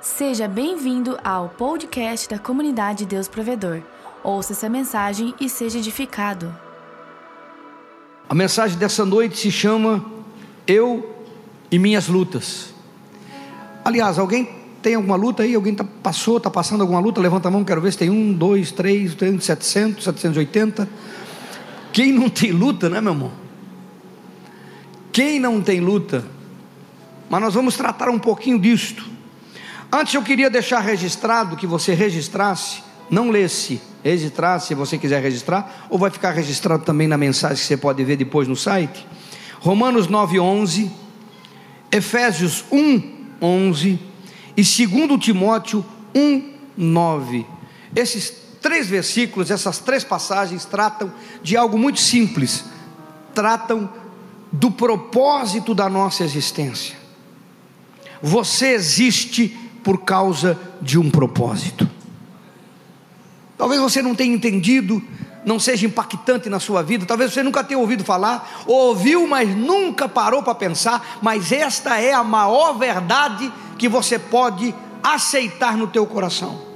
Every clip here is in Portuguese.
Seja bem-vindo ao podcast da comunidade Deus Provedor. Ouça essa mensagem e seja edificado. A mensagem dessa noite se chama Eu e Minhas Lutas. Aliás, alguém tem alguma luta aí? Alguém tá, passou, está passando alguma luta? Levanta a mão, quero ver se tem um, dois, três, tem 700, 780. Quem não tem luta, né, meu irmão? Quem não tem luta? Mas nós vamos tratar um pouquinho disto. Antes eu queria deixar registrado que você registrasse, não lesse, registrasse se você quiser registrar, ou vai ficar registrado também na mensagem que você pode ver depois no site. Romanos 9:11, Efésios 1:11 e 2 Timóteo 1:9. Esses três versículos, essas três passagens tratam de algo muito simples. Tratam do propósito da nossa existência. Você existe por causa de um propósito. Talvez você não tenha entendido, não seja impactante na sua vida, talvez você nunca tenha ouvido falar, ouviu, mas nunca parou para pensar, mas esta é a maior verdade que você pode aceitar no teu coração.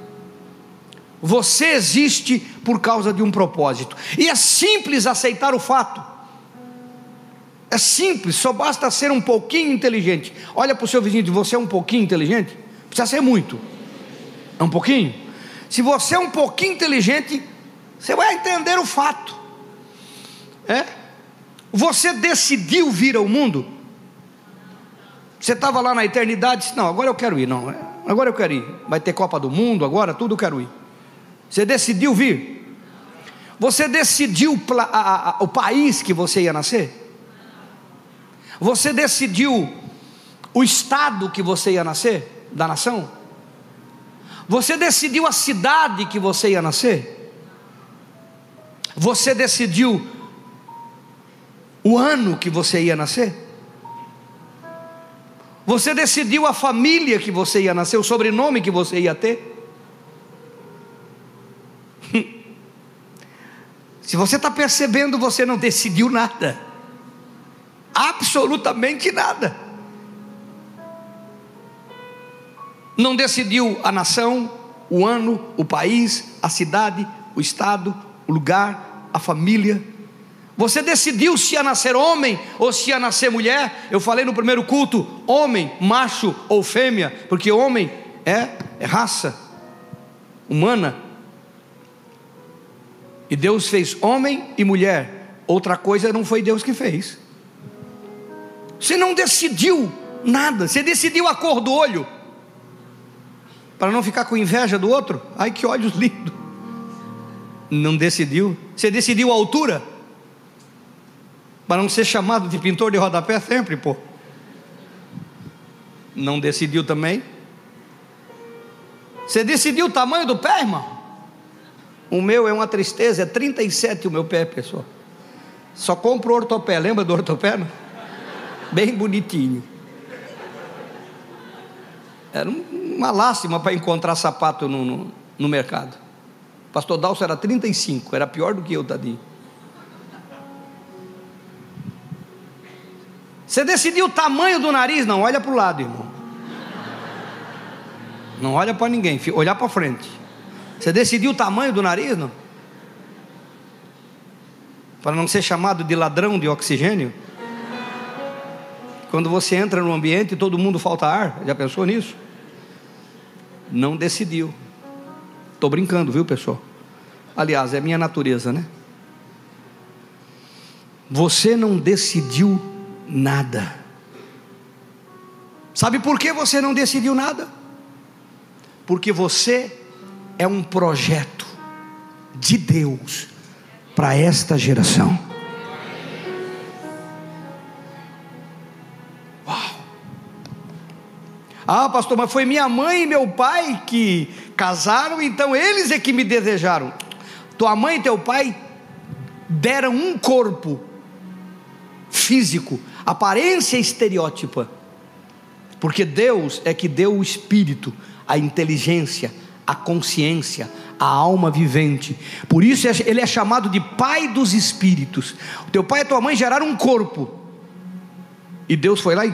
Você existe por causa de um propósito. E é simples aceitar o fato. É simples, só basta ser um pouquinho inteligente. Olha para o seu vizinho você é um pouquinho inteligente? Precisa ser muito. É um pouquinho? Se você é um pouquinho inteligente, você vai entender o fato. É? Você decidiu vir ao mundo? Você estava lá na eternidade, disse, não, agora eu quero ir, não, é, agora eu quero ir. Vai ter Copa do Mundo, agora tudo eu quero ir. Você decidiu vir? Você decidiu a, a, o país que você ia nascer? Você decidiu o estado que você ia nascer, da nação? Você decidiu a cidade que você ia nascer? Você decidiu o ano que você ia nascer? Você decidiu a família que você ia nascer, o sobrenome que você ia ter? Se você está percebendo, você não decidiu nada, absolutamente nada. Não decidiu a nação, o ano, o país, a cidade, o estado, o lugar, a família. Você decidiu se ia nascer homem ou se ia nascer mulher. Eu falei no primeiro culto: homem, macho ou fêmea, porque homem é, é raça humana. E Deus fez homem e mulher. Outra coisa não foi Deus que fez. Você não decidiu nada, você decidiu a cor do olho. Para não ficar com inveja do outro. Ai que olhos lindos. Não decidiu. Você decidiu a altura para não ser chamado de pintor de rodapé sempre, pô. Não decidiu também? Você decidiu o tamanho do pé, irmão? O meu é uma tristeza, é 37 o meu pé, pessoal. Só compro ortopé, lembra do ortopé? Não? Bem bonitinho. Era uma lástima para encontrar sapato no, no, no mercado. Pastor Dalso era 35, era pior do que eu, tadinho. Você decidiu o tamanho do nariz? Não, olha para o lado, irmão. Não olha para ninguém, olhar para frente. Você decidiu o tamanho do nariz, não? Para não ser chamado de ladrão de oxigênio? Quando você entra no ambiente todo mundo falta ar, já pensou nisso? Não decidiu. Estou brincando, viu, pessoal? Aliás, é minha natureza, né? Você não decidiu nada. Sabe por que você não decidiu nada? Porque você é um projeto de Deus para esta geração. Ah, pastor, mas foi minha mãe e meu pai que casaram, então eles é que me desejaram. Tua mãe e teu pai deram um corpo físico aparência estereótipa, porque Deus é que deu o espírito, a inteligência, a consciência, a alma vivente. Por isso ele é chamado de pai dos espíritos. O teu pai e tua mãe geraram um corpo. E Deus foi lá e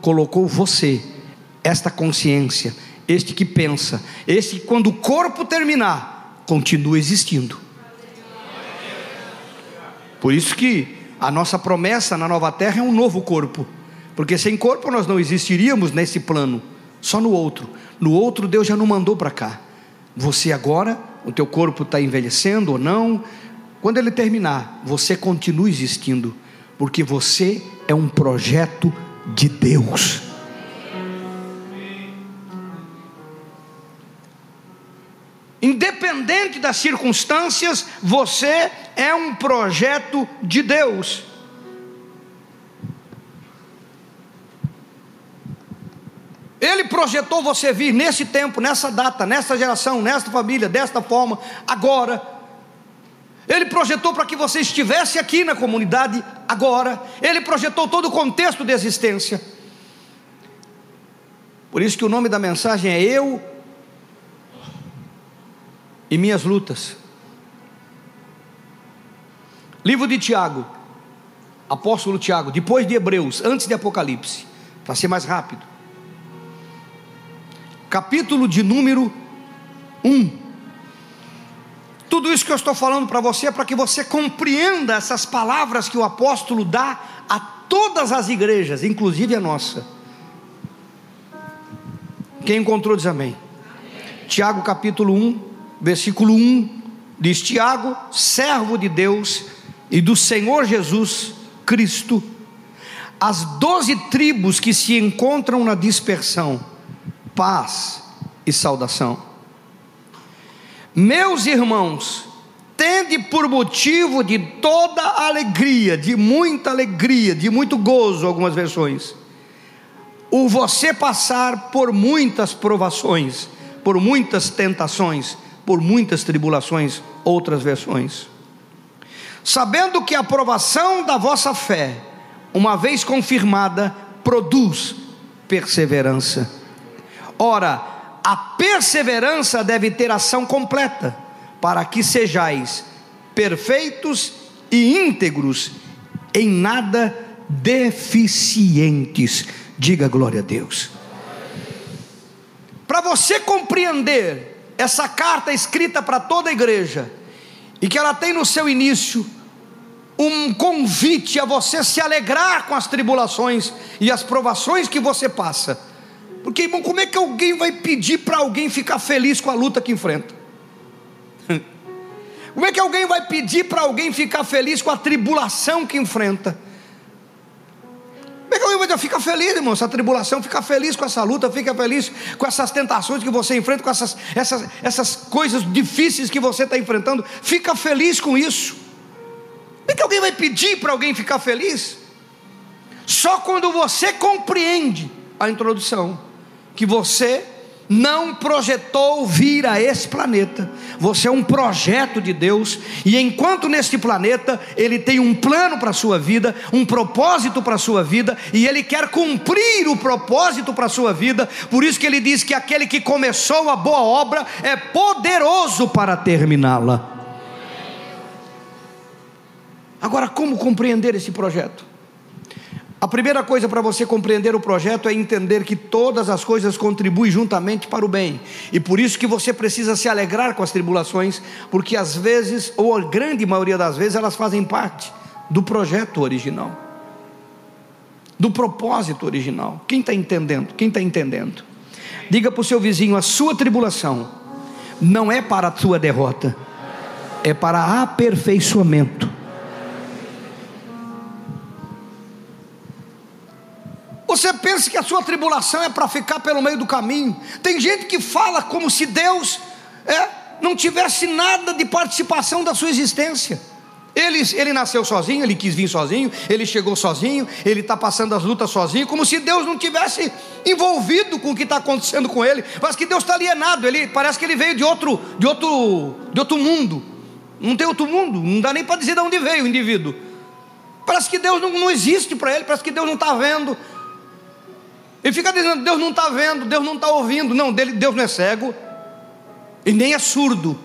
colocou você, esta consciência, este que pensa, este que quando o corpo terminar, continua existindo. Por isso que a nossa promessa na nova terra é um novo corpo, porque sem corpo nós não existiríamos nesse plano, só no outro. No outro Deus já não mandou para cá. Você agora, o teu corpo está envelhecendo ou não, quando ele terminar, você continua existindo, porque você é um projeto de Deus. Independente das circunstâncias, você é um projeto de Deus. Ele projetou você vir nesse tempo, nessa data, nessa geração, nesta família, desta forma, agora. Ele projetou para que você estivesse aqui na comunidade agora. Ele projetou todo o contexto de existência. Por isso que o nome da mensagem é Eu e minhas lutas. Livro de Tiago, apóstolo Tiago, depois de Hebreus, antes de Apocalipse, para ser mais rápido. Capítulo de número 1. Tudo isso que eu estou falando para você é para que você compreenda essas palavras que o apóstolo dá a todas as igrejas, inclusive a nossa. Quem encontrou diz amém. amém. Tiago capítulo 1, versículo 1, diz: Tiago, servo de Deus e do Senhor Jesus Cristo, as doze tribos que se encontram na dispersão, paz e saudação. Meus irmãos, tende por motivo de toda alegria, de muita alegria, de muito gozo, algumas versões, o você passar por muitas provações, por muitas tentações, por muitas tribulações, outras versões. Sabendo que a aprovação da vossa fé, uma vez confirmada, produz perseverança. Ora, a perseverança deve ter ação completa, para que sejais perfeitos e íntegros, em nada deficientes. Diga glória a Deus. Para você compreender essa carta é escrita para toda a igreja, e que ela tem no seu início um convite a você se alegrar com as tribulações e as provações que você passa. Porque, irmão, como é que alguém vai pedir para alguém ficar feliz com a luta que enfrenta? Como é que alguém vai pedir para alguém ficar feliz com a tribulação que enfrenta? Como que alguém vai dizer, fica feliz, irmão, essa tribulação, fica feliz com essa luta, fica feliz com essas tentações que você enfrenta, com essas, essas, essas coisas difíceis que você está enfrentando, fica feliz com isso. Como é que alguém vai pedir para alguém ficar feliz? Só quando você compreende a introdução, que você não projetou vir a esse planeta. Você é um projeto de Deus, e enquanto neste planeta ele tem um plano para a sua vida, um propósito para a sua vida, e ele quer cumprir o propósito para a sua vida, por isso que ele diz que aquele que começou a boa obra é poderoso para terminá-la. Agora, como compreender esse projeto? A primeira coisa para você compreender o projeto é entender que todas as coisas contribuem juntamente para o bem. E por isso que você precisa se alegrar com as tribulações, porque às vezes, ou a grande maioria das vezes, elas fazem parte do projeto original. Do propósito original. Quem está entendendo? Quem está entendendo? Diga para o seu vizinho: a sua tribulação não é para a sua derrota, é para aperfeiçoamento Você pensa que a sua tribulação é para ficar pelo meio do caminho? Tem gente que fala como se Deus é, não tivesse nada de participação da sua existência. Ele, ele nasceu sozinho, ele quis vir sozinho, ele chegou sozinho, ele está passando as lutas sozinho, como se Deus não tivesse envolvido com o que está acontecendo com ele. Parece que Deus está alienado, ele parece que ele veio de outro, de outro, de outro mundo. Não tem outro mundo, não dá nem para dizer de onde veio o indivíduo. Parece que Deus não, não existe para ele, parece que Deus não está vendo, ele fica dizendo: Deus não está vendo, Deus não está ouvindo. Não, Deus não é cego e nem é surdo.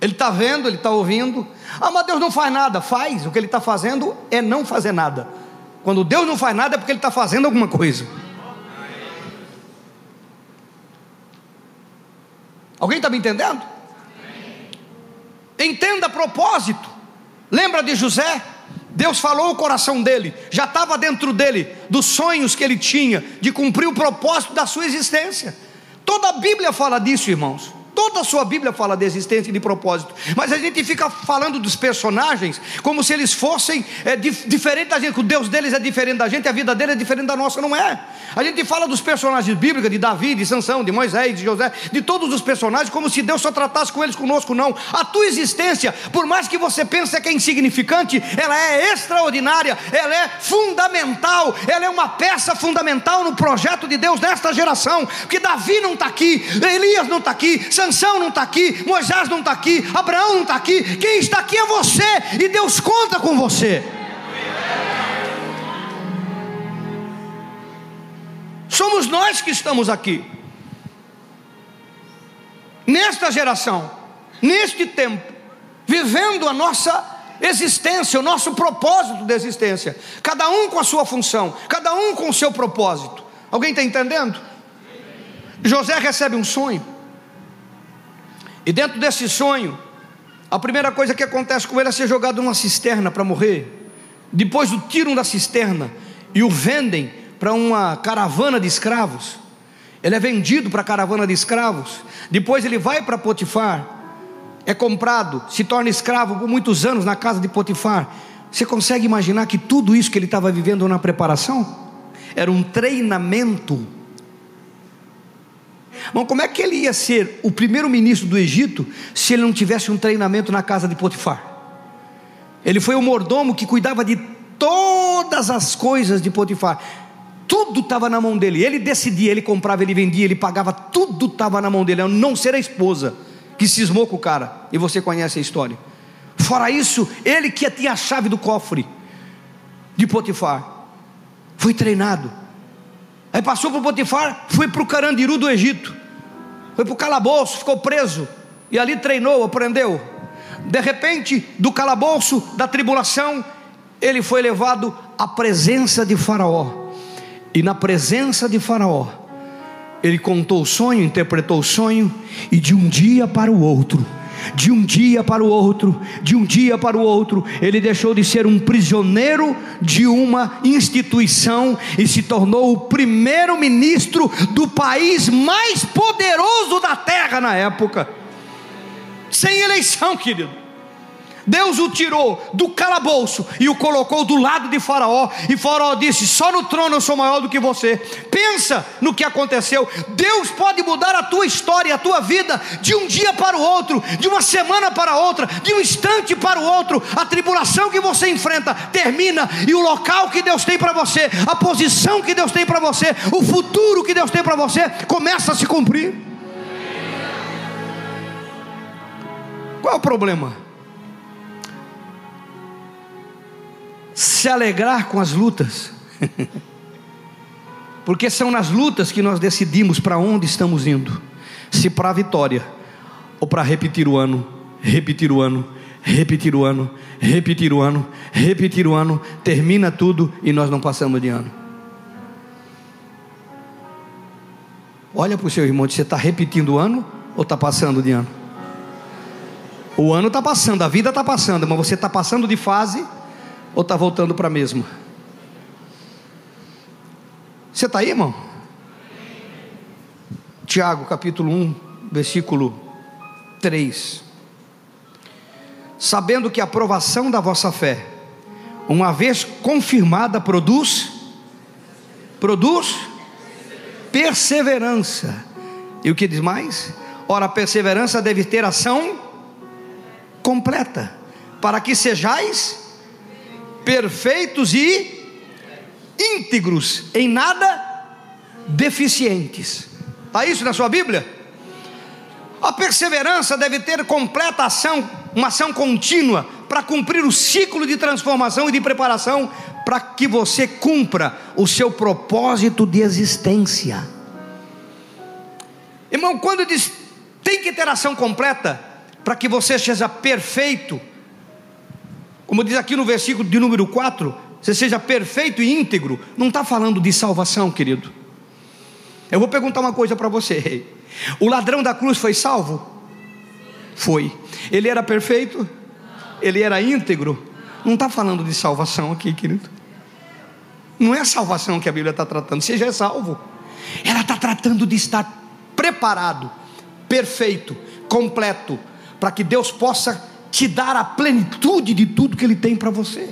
Ele está vendo, ele está ouvindo. Ah, mas Deus não faz nada. Faz. O que ele está fazendo é não fazer nada. Quando Deus não faz nada é porque ele está fazendo alguma coisa. Alguém está me entendendo? Entenda propósito. Lembra de José? Deus falou o coração dele, já estava dentro dele, dos sonhos que ele tinha, de cumprir o propósito da sua existência. Toda a Bíblia fala disso, irmãos. Toda a sua Bíblia fala de existência e de propósito, mas a gente fica falando dos personagens como se eles fossem é, dif diferentes da gente, o Deus deles é diferente da gente, a vida deles é diferente da nossa, não é? A gente fala dos personagens bíblicos, de Davi, de Sansão, de Moisés, de José, de todos os personagens, como se Deus só tratasse com eles conosco, não. A tua existência, por mais que você pense que é insignificante, ela é extraordinária, ela é fundamental, ela é uma peça fundamental no projeto de Deus nesta geração, porque Davi não está aqui, Elias não está aqui, Sansão não está aqui, Moisés não está aqui, Abraão não está aqui, quem está aqui é você, e Deus conta com você. Somos nós que estamos aqui, nesta geração, neste tempo, vivendo a nossa existência, o nosso propósito de existência, cada um com a sua função, cada um com o seu propósito. Alguém está entendendo? José recebe um sonho. E dentro desse sonho, a primeira coisa que acontece com ele é ser jogado numa cisterna para morrer. Depois o tiram da cisterna e o vendem para uma caravana de escravos. Ele é vendido para a caravana de escravos. Depois ele vai para Potifar, é comprado, se torna escravo por muitos anos na casa de Potifar. Você consegue imaginar que tudo isso que ele estava vivendo na preparação era um treinamento Mas como é que ele ia ser o primeiro ministro do Egito se ele não tivesse um treinamento na casa de Potifar? Ele foi o mordomo que cuidava de todas as coisas de Potifar. Tudo estava na mão dele. Ele decidia, ele comprava, ele vendia, ele pagava, tudo estava na mão dele. A não ser a esposa que cismou com o cara. E você conhece a história. Fora isso, ele que tinha a chave do cofre de Potifar. Foi treinado Aí passou para o Potifar, foi para o Carandiru do Egito, foi para o calabouço, ficou preso, e ali treinou, aprendeu. De repente, do calabouço, da tribulação, ele foi levado à presença de Faraó, e na presença de Faraó, ele contou o sonho, interpretou o sonho, e de um dia para o outro, de um dia para o outro, de um dia para o outro, ele deixou de ser um prisioneiro de uma instituição e se tornou o primeiro ministro do país mais poderoso da terra na época, sem eleição, querido. Deus o tirou do calabouço e o colocou do lado de Faraó. E Faraó disse: Só no trono eu sou maior do que você. Pensa no que aconteceu. Deus pode mudar a tua história, a tua vida, de um dia para o outro, de uma semana para outra, de um instante para o outro. A tribulação que você enfrenta termina, e o local que Deus tem para você, a posição que Deus tem para você, o futuro que Deus tem para você, começa a se cumprir. Qual é o problema? Se alegrar com as lutas, porque são nas lutas que nós decidimos para onde estamos indo, se para a vitória ou para repetir o ano, repetir o ano, repetir o ano, repetir o ano, repetir o ano, termina tudo e nós não passamos de ano. Olha para o seu irmão, você está repetindo o ano ou está passando de ano? O ano está passando, a vida está passando, mas você está passando de fase ou está voltando para a mesma? Você está aí, irmão? Tiago capítulo 1, versículo 3. Sabendo que a aprovação da vossa fé, uma vez confirmada, produz produz perseverança. E o que diz mais? Ora, a perseverança deve ter ação completa, para que sejais perfeitos e íntegros, em nada deficientes. Está isso na sua Bíblia? A perseverança deve ter completa ação, uma ação contínua, para cumprir o ciclo de transformação e de preparação, para que você cumpra o seu propósito de existência. Irmão, quando diz tem que ter ação completa, para que você seja perfeito, como diz aqui no versículo de número 4, você seja perfeito e íntegro, não está falando de salvação, querido. Eu vou perguntar uma coisa para você: o ladrão da cruz foi salvo? Foi. Ele era perfeito? Ele era íntegro? Não está falando de salvação aqui, querido. Não é a salvação que a Bíblia está tratando, você já é salvo. Ela está tratando de estar preparado, perfeito, completo, para que Deus possa te dar a plenitude de tudo que Ele tem para você.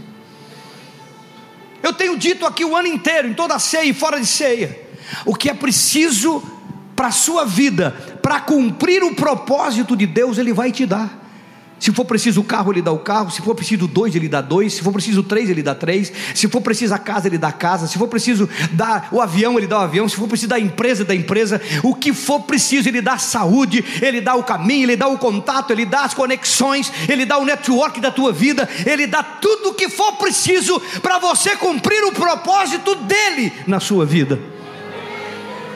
Eu tenho dito aqui o ano inteiro, em toda ceia e fora de ceia, o que é preciso para a sua vida, para cumprir o propósito de Deus, Ele vai te dar. Se for preciso o carro, ele dá o carro. Se for preciso dois, ele dá dois. Se for preciso três, ele dá três. Se for preciso a casa, ele dá a casa. Se for preciso dar o avião, ele dá o avião. Se for preciso da empresa, da empresa. O que for preciso, ele dá saúde, ele dá o caminho, ele dá o contato, ele dá as conexões, ele dá o network da tua vida, ele dá tudo o que for preciso para você cumprir o propósito dele na sua vida.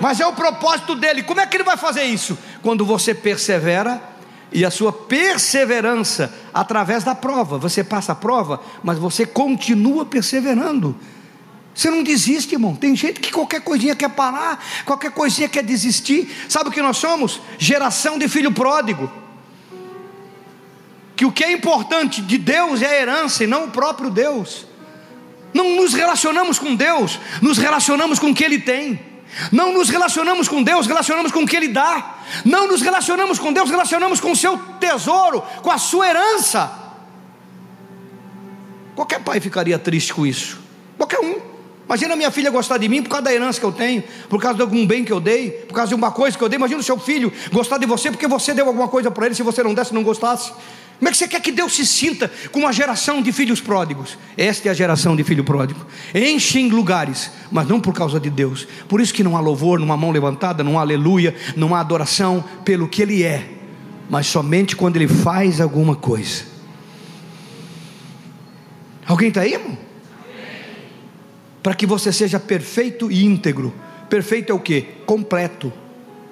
Mas é o propósito dele. Como é que ele vai fazer isso? Quando você persevera e a sua perseverança através da prova. Você passa a prova, mas você continua perseverando. Você não desiste, irmão. Tem gente que qualquer coisinha quer parar, qualquer coisinha quer desistir. Sabe o que nós somos? Geração de filho pródigo. Que o que é importante de Deus é a herança e não o próprio Deus. Não nos relacionamos com Deus, nos relacionamos com o que Ele tem. Não nos relacionamos com Deus, relacionamos com o que Ele dá. Não nos relacionamos com Deus, relacionamos com o seu tesouro, com a sua herança. Qualquer pai ficaria triste com isso. Qualquer um. Imagina minha filha gostar de mim por causa da herança que eu tenho, por causa de algum bem que eu dei, por causa de uma coisa que eu dei. Imagina o seu filho gostar de você porque você deu alguma coisa para ele, se você não desse, não gostasse. Como é que você quer que Deus se sinta com uma geração de filhos pródigos? Esta é a geração de filho pródigo. Enchem lugares, mas não por causa de Deus. Por isso que não há louvor, não há mão levantada, não há aleluia, não há adoração pelo que Ele é, mas somente quando Ele faz alguma coisa. Alguém está aí, irmão? Para que você seja perfeito e íntegro. Perfeito é o que? Completo,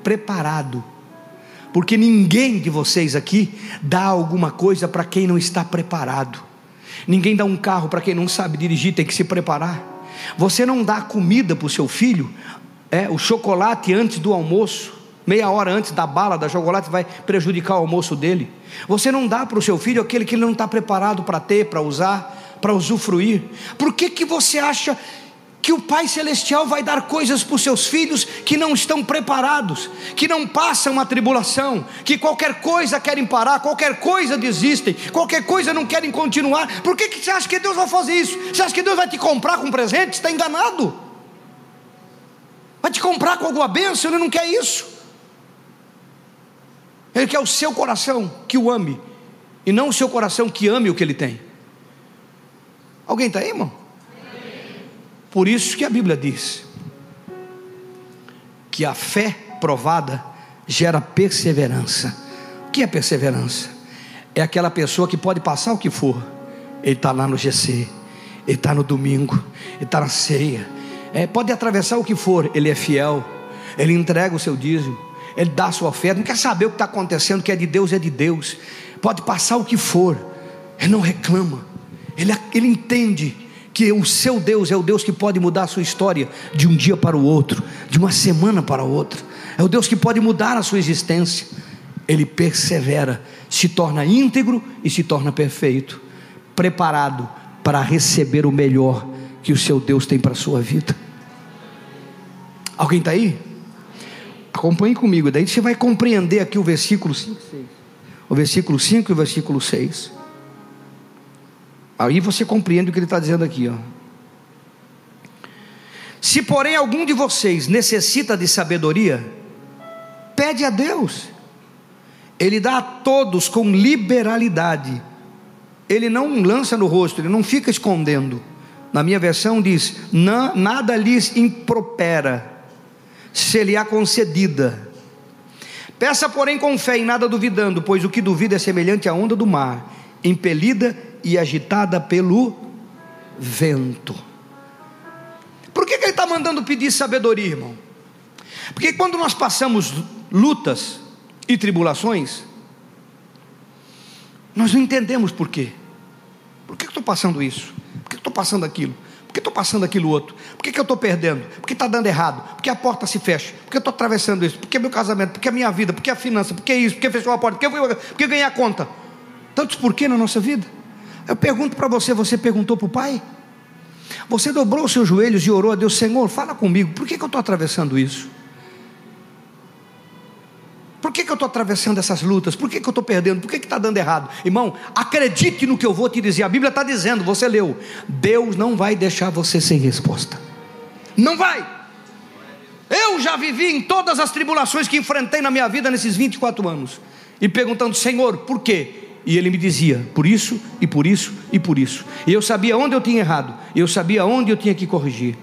preparado porque ninguém de vocês aqui dá alguma coisa para quem não está preparado. Ninguém dá um carro para quem não sabe dirigir, tem que se preparar. Você não dá comida para o seu filho, é o chocolate antes do almoço, meia hora antes da bala da chocolate vai prejudicar o almoço dele. Você não dá para o seu filho aquele que ele não está preparado para ter, para usar, para usufruir. Por que, que você acha que o Pai Celestial vai dar coisas para os seus filhos que não estão preparados, que não passam a tribulação, que qualquer coisa querem parar, qualquer coisa desistem, qualquer coisa não querem continuar. Por que, que você acha que Deus vai fazer isso? Você acha que Deus vai te comprar com presente? Está enganado. Vai te comprar com alguma bênção? Ele não quer isso. Ele quer o seu coração que o ame, e não o seu coração que ame o que ele tem. Alguém está aí, irmão? Por isso que a Bíblia diz que a fé provada gera perseverança. O que é perseverança? É aquela pessoa que pode passar o que for. Ele está lá no GC, ele está no domingo, ele está na ceia. É, pode atravessar o que for, ele é fiel, ele entrega o seu dízimo, ele dá a sua oferta, não quer saber o que está acontecendo, que é de Deus, é de Deus. Pode passar o que for, ele não reclama, ele, ele entende que o seu Deus é o Deus que pode mudar a sua história de um dia para o outro, de uma semana para outra. É o Deus que pode mudar a sua existência. Ele persevera, se torna íntegro e se torna perfeito, preparado para receber o melhor que o seu Deus tem para a sua vida. Alguém está aí? Acompanhe comigo, daí você vai compreender aqui o versículo 5, 6. O versículo 5 e o versículo 6. Aí você compreende o que ele está dizendo aqui. Ó. Se porém algum de vocês necessita de sabedoria, pede a Deus, Ele dá a todos com liberalidade, Ele não lança no rosto, Ele não fica escondendo. Na minha versão diz: nada lhes impropera, se lhe há concedida. Peça, porém, com fé e nada duvidando, pois o que duvida é semelhante à onda do mar, impelida e agitada pelo vento. Por que, que ele está mandando pedir sabedoria, irmão? Porque quando nós passamos lutas e tribulações, nós não entendemos por quê. Por que estou passando isso? Por que estou passando aquilo? Por que estou passando aquilo outro? Por que, que eu estou perdendo? Por que está dando errado? Por que a porta se fecha? Por que eu estou atravessando isso? Por que meu casamento? Por que a minha vida? Por que a finança? Por que isso? Por que fechou a porta? Por que, por que ganhei a conta? Tantos porquê na nossa vida. Eu pergunto para você: você perguntou para o Pai? Você dobrou os seus joelhos e orou a Deus: Senhor, fala comigo, por que, que eu estou atravessando isso? Por que, que eu estou atravessando essas lutas? Por que, que eu estou perdendo? Por que está dando errado? Irmão, acredite no que eu vou te dizer. A Bíblia está dizendo, você leu. Deus não vai deixar você sem resposta. Não vai. Eu já vivi em todas as tribulações que enfrentei na minha vida nesses 24 anos. E perguntando, Senhor, por quê? E ele me dizia, por isso, e por isso, e por isso. E eu sabia onde eu tinha errado. Eu sabia onde eu tinha que corrigir.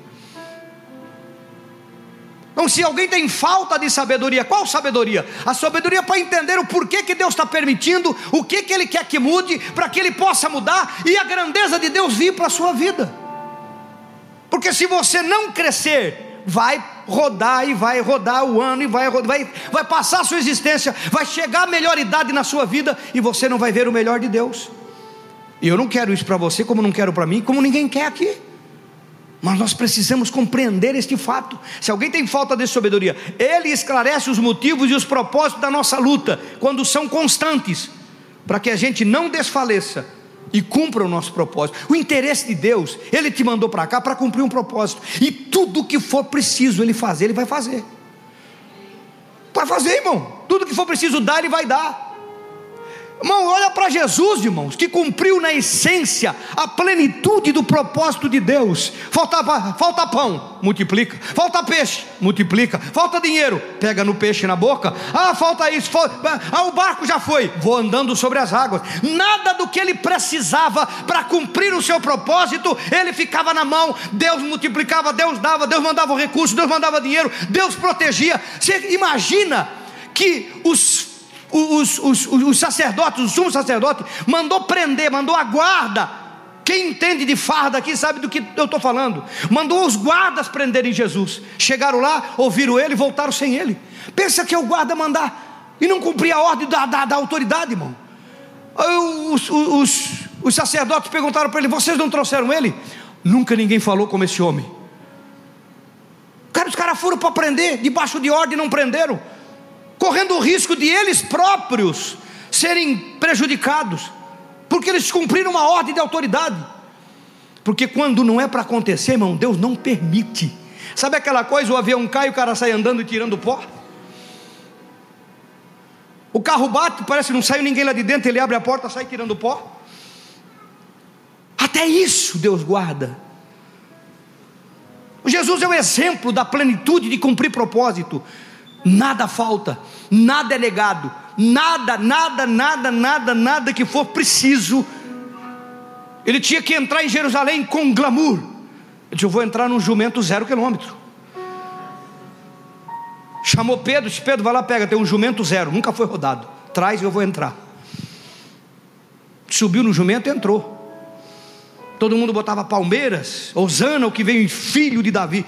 Então, se alguém tem falta de sabedoria, qual sabedoria? A sabedoria para entender o porquê que Deus está permitindo, o que, que Ele quer que mude, para que Ele possa mudar e a grandeza de Deus vir para a sua vida. Porque se você não crescer, vai rodar e vai rodar o ano e vai, vai, vai passar a sua existência, vai chegar a melhor idade na sua vida e você não vai ver o melhor de Deus. E eu não quero isso para você, como não quero para mim, como ninguém quer aqui. Mas nós precisamos compreender este fato. Se alguém tem falta de sabedoria, ele esclarece os motivos e os propósitos da nossa luta, quando são constantes, para que a gente não desfaleça e cumpra o nosso propósito. O interesse de Deus, Ele te mandou para cá para cumprir um propósito, e tudo que for preciso Ele fazer, Ele vai fazer. Vai fazer, irmão. Tudo que for preciso dar, Ele vai dar. Irmão, olha para Jesus, irmãos, que cumpriu na essência a plenitude do propósito de Deus. Falta, falta pão, multiplica. Falta peixe, multiplica. Falta dinheiro, pega no peixe na boca. Ah, falta isso. Falta, ah, o barco já foi, vou andando sobre as águas. Nada do que ele precisava para cumprir o seu propósito, ele ficava na mão. Deus multiplicava, Deus dava, Deus mandava o recurso, Deus mandava dinheiro, Deus protegia. Você imagina que os os, os, os sacerdotes, o sumo sacerdote, mandou prender, mandou a guarda. Quem entende de farda aqui sabe do que eu estou falando. Mandou os guardas prenderem Jesus. Chegaram lá, ouviram ele e voltaram sem ele. Pensa que é o guarda mandar e não cumprir a ordem da, da, da autoridade, irmão. Os, os, os sacerdotes perguntaram para ele: Vocês não trouxeram ele? Nunca ninguém falou como esse homem. Cara, os caras foram para prender, debaixo de ordem não prenderam correndo o risco de eles próprios serem prejudicados, porque eles cumpriram uma ordem de autoridade. Porque quando não é para acontecer, irmão, Deus não permite. Sabe aquela coisa, o avião cai e o cara sai andando e tirando pó? O carro bate, parece que não saiu ninguém lá de dentro, ele abre a porta, sai tirando pó. Até isso Deus guarda. Jesus é o exemplo da plenitude de cumprir propósito nada falta, nada é negado, nada, nada, nada, nada, nada que for preciso. Ele tinha que entrar em Jerusalém com glamour. Ele disse: Eu vou entrar num jumento zero quilômetro. Chamou Pedro, disse: Pedro, vai lá, pega, tem um jumento zero, nunca foi rodado. Traz e eu vou entrar. Subiu no jumento e entrou. Todo mundo botava palmeiras, Osana, o que veio filho de Davi.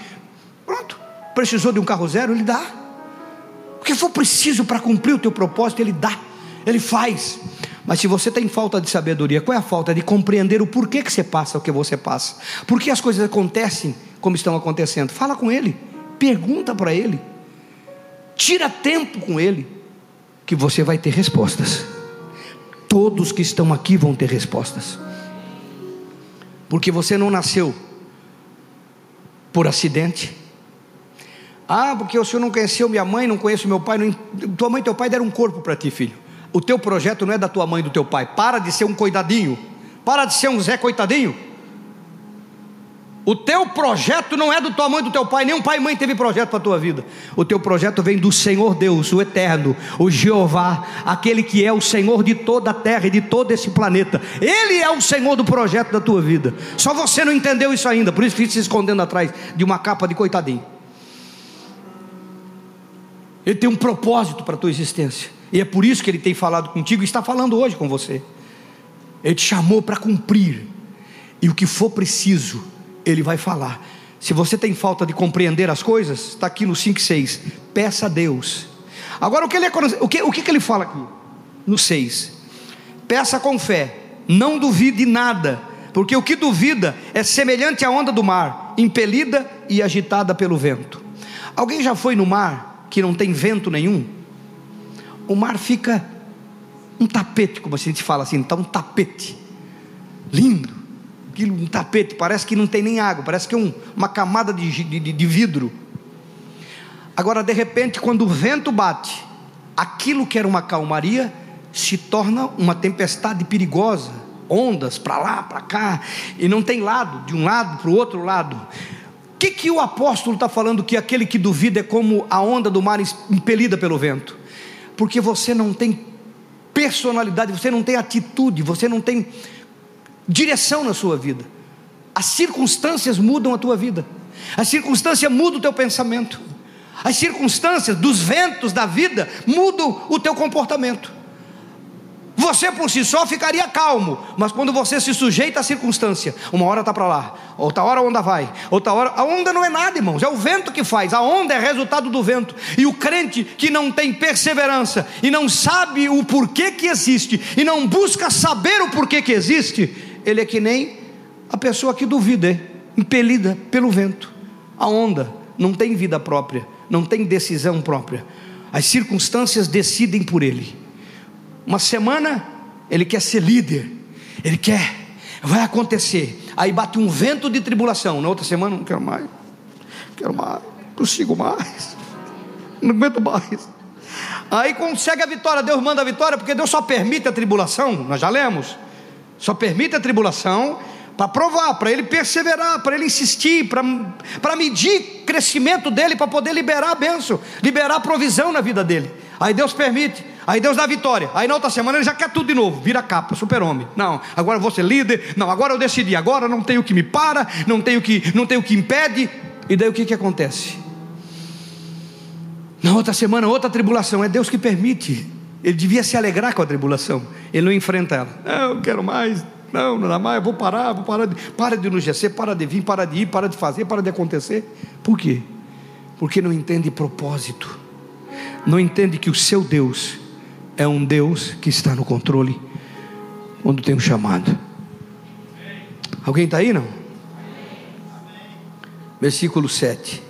Pronto, precisou de um carro zero, ele dá. O que for preciso para cumprir o teu propósito, Ele dá, Ele faz. Mas se você tem falta de sabedoria, qual é a falta? De compreender o porquê que você passa o que você passa. Por que as coisas acontecem como estão acontecendo? Fala com Ele, pergunta para Ele, tira tempo com Ele, que você vai ter respostas. Todos que estão aqui vão ter respostas. Porque você não nasceu por acidente, ah, porque o senhor não conheceu minha mãe, não conhece meu pai. Não... Tua mãe e teu pai deram um corpo para ti, filho. O teu projeto não é da tua mãe e do teu pai. Para de ser um coitadinho. Para de ser um Zé coitadinho. O teu projeto não é do tua mãe e do teu pai, nenhum pai e mãe teve projeto para a tua vida. O teu projeto vem do Senhor Deus, o eterno, o Jeová, aquele que é o Senhor de toda a terra e de todo esse planeta. Ele é o Senhor do projeto da tua vida. Só você não entendeu isso ainda, por isso fica se escondendo atrás de uma capa de coitadinho. Ele tem um propósito para a tua existência. E é por isso que ele tem falado contigo e está falando hoje com você. Ele te chamou para cumprir. E o que for preciso, ele vai falar. Se você tem falta de compreender as coisas, está aqui no 5,6. Peça a Deus. Agora, o que, ele, o, que, o que ele fala aqui? No 6. Peça com fé. Não duvide nada, porque o que duvida é semelhante à onda do mar, impelida e agitada pelo vento. Alguém já foi no mar que não tem vento nenhum? O mar fica um tapete, como a gente fala assim, está um tapete, lindo, aquilo, um tapete, parece que não tem nem água, parece que é um, uma camada de, de, de vidro. Agora, de repente, quando o vento bate, aquilo que era uma calmaria se torna uma tempestade perigosa, ondas para lá, para cá, e não tem lado, de um lado para o outro lado. Que, que o apóstolo está falando que aquele que duvida é como a onda do mar impelida pelo vento? Porque você não tem personalidade, você não tem atitude, você não tem direção na sua vida. As circunstâncias mudam a tua vida, as circunstâncias mudam o teu pensamento, as circunstâncias dos ventos da vida mudam o teu comportamento. Você por si só ficaria calmo, mas quando você se sujeita à circunstância, uma hora está para lá, outra hora a onda vai, outra hora. A onda não é nada, irmãos, é o vento que faz, a onda é resultado do vento. E o crente que não tem perseverança e não sabe o porquê que existe e não busca saber o porquê que existe, ele é que nem a pessoa que duvida, é impelida pelo vento. A onda não tem vida própria, não tem decisão própria. As circunstâncias decidem por ele. Uma semana ele quer ser líder, ele quer, vai acontecer. Aí bate um vento de tribulação. Na outra semana, não quero mais, não quero mais, não consigo mais, não aguento mais. Aí consegue a vitória, Deus manda a vitória, porque Deus só permite a tribulação, nós já lemos, só permite a tribulação para provar, para ele perseverar, para ele insistir, para medir crescimento dele, para poder liberar a bênção, liberar a provisão na vida dele. Aí Deus permite, aí Deus dá vitória. Aí na outra semana ele já quer tudo de novo, vira capa, super-homem. Não, agora eu vou ser líder. Não, agora eu decidi, agora não tem o que me para, não tem o que, não tem o que impede. E daí o que, que acontece? Na outra semana, outra tribulação, é Deus que permite. Ele devia se alegrar com a tribulação. Ele não enfrenta ela. Não, eu quero mais. Não, não dá mais, eu vou parar, vou parar de, para de enrijecer, para de vir, para de ir, para de fazer, para de acontecer. Por quê? Porque não entende propósito não entende que o seu Deus é um Deus que está no controle quando tem um chamado. Alguém está aí não? Versículo 7.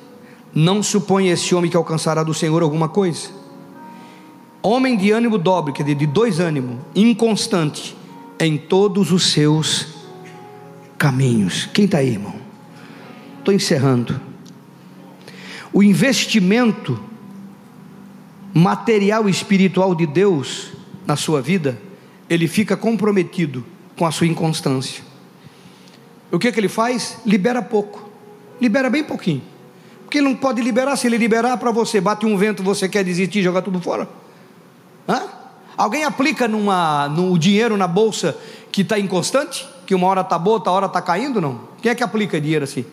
Não suponha esse homem que alcançará do Senhor alguma coisa. Homem de ânimo dobre, quer dizer, de dois ânimos, inconstante em todos os seus caminhos. Quem está aí, irmão? Estou encerrando. O investimento material e espiritual de Deus na sua vida, ele fica comprometido com a sua inconstância. O que, é que ele faz? Libera pouco, libera bem pouquinho, porque ele não pode liberar. Se ele liberar para você, bate um vento, você quer desistir e jogar tudo fora? Hã? Alguém aplica numa, no dinheiro na bolsa que está inconstante? Que uma hora está boa, outra hora está caindo? Não. Quem é que aplica dinheiro assim?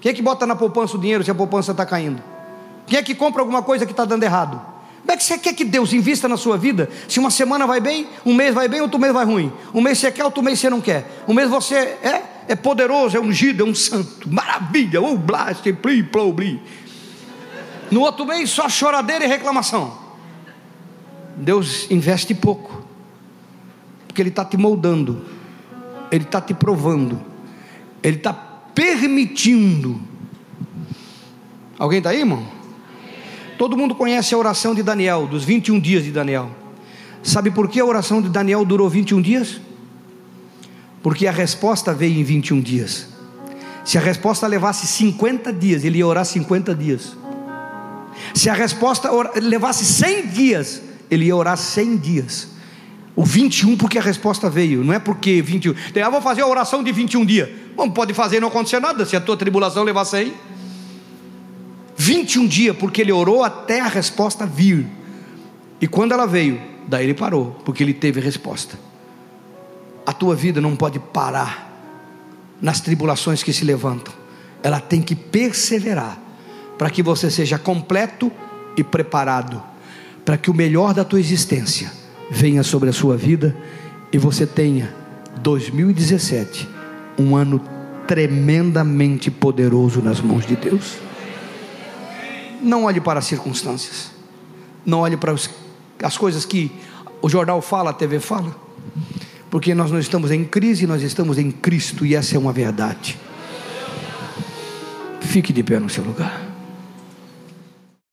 Quem é que bota na poupança o dinheiro se a poupança está caindo? Quem é que compra alguma coisa que está dando errado? Como é que você quer que Deus invista na sua vida? Se uma semana vai bem, um mês vai bem, outro mês vai ruim. Um mês você quer, outro mês você não quer. Um mês você é, é poderoso, é ungido, é um santo. Maravilha, o blast, pli, plou, bli. No outro mês só choradeira e reclamação. Deus investe pouco. Porque Ele está te moldando. Ele está te provando. Ele está permitindo. Alguém está aí, irmão? Todo mundo conhece a oração de Daniel, dos 21 dias de Daniel. Sabe por que a oração de Daniel durou 21 dias? Porque a resposta veio em 21 dias. Se a resposta levasse 50 dias, ele ia orar 50 dias. Se a resposta levasse 100 dias, ele ia orar 100 dias. O 21 porque a resposta veio, não é porque 21. Eu ah, vou fazer a oração de 21 dias. Não pode fazer não acontecer nada se a tua tribulação levar 100. 21 dias, porque ele orou até a resposta vir. E quando ela veio, daí ele parou, porque ele teve resposta. A tua vida não pode parar nas tribulações que se levantam, ela tem que perseverar, para que você seja completo e preparado, para que o melhor da tua existência venha sobre a sua vida e você tenha 2017, um ano tremendamente poderoso nas mãos de Deus. Não olhe para as circunstâncias. Não olhe para as coisas que o jornal fala, a TV fala. Porque nós não estamos em crise, nós estamos em Cristo e essa é uma verdade. Fique de pé no seu lugar.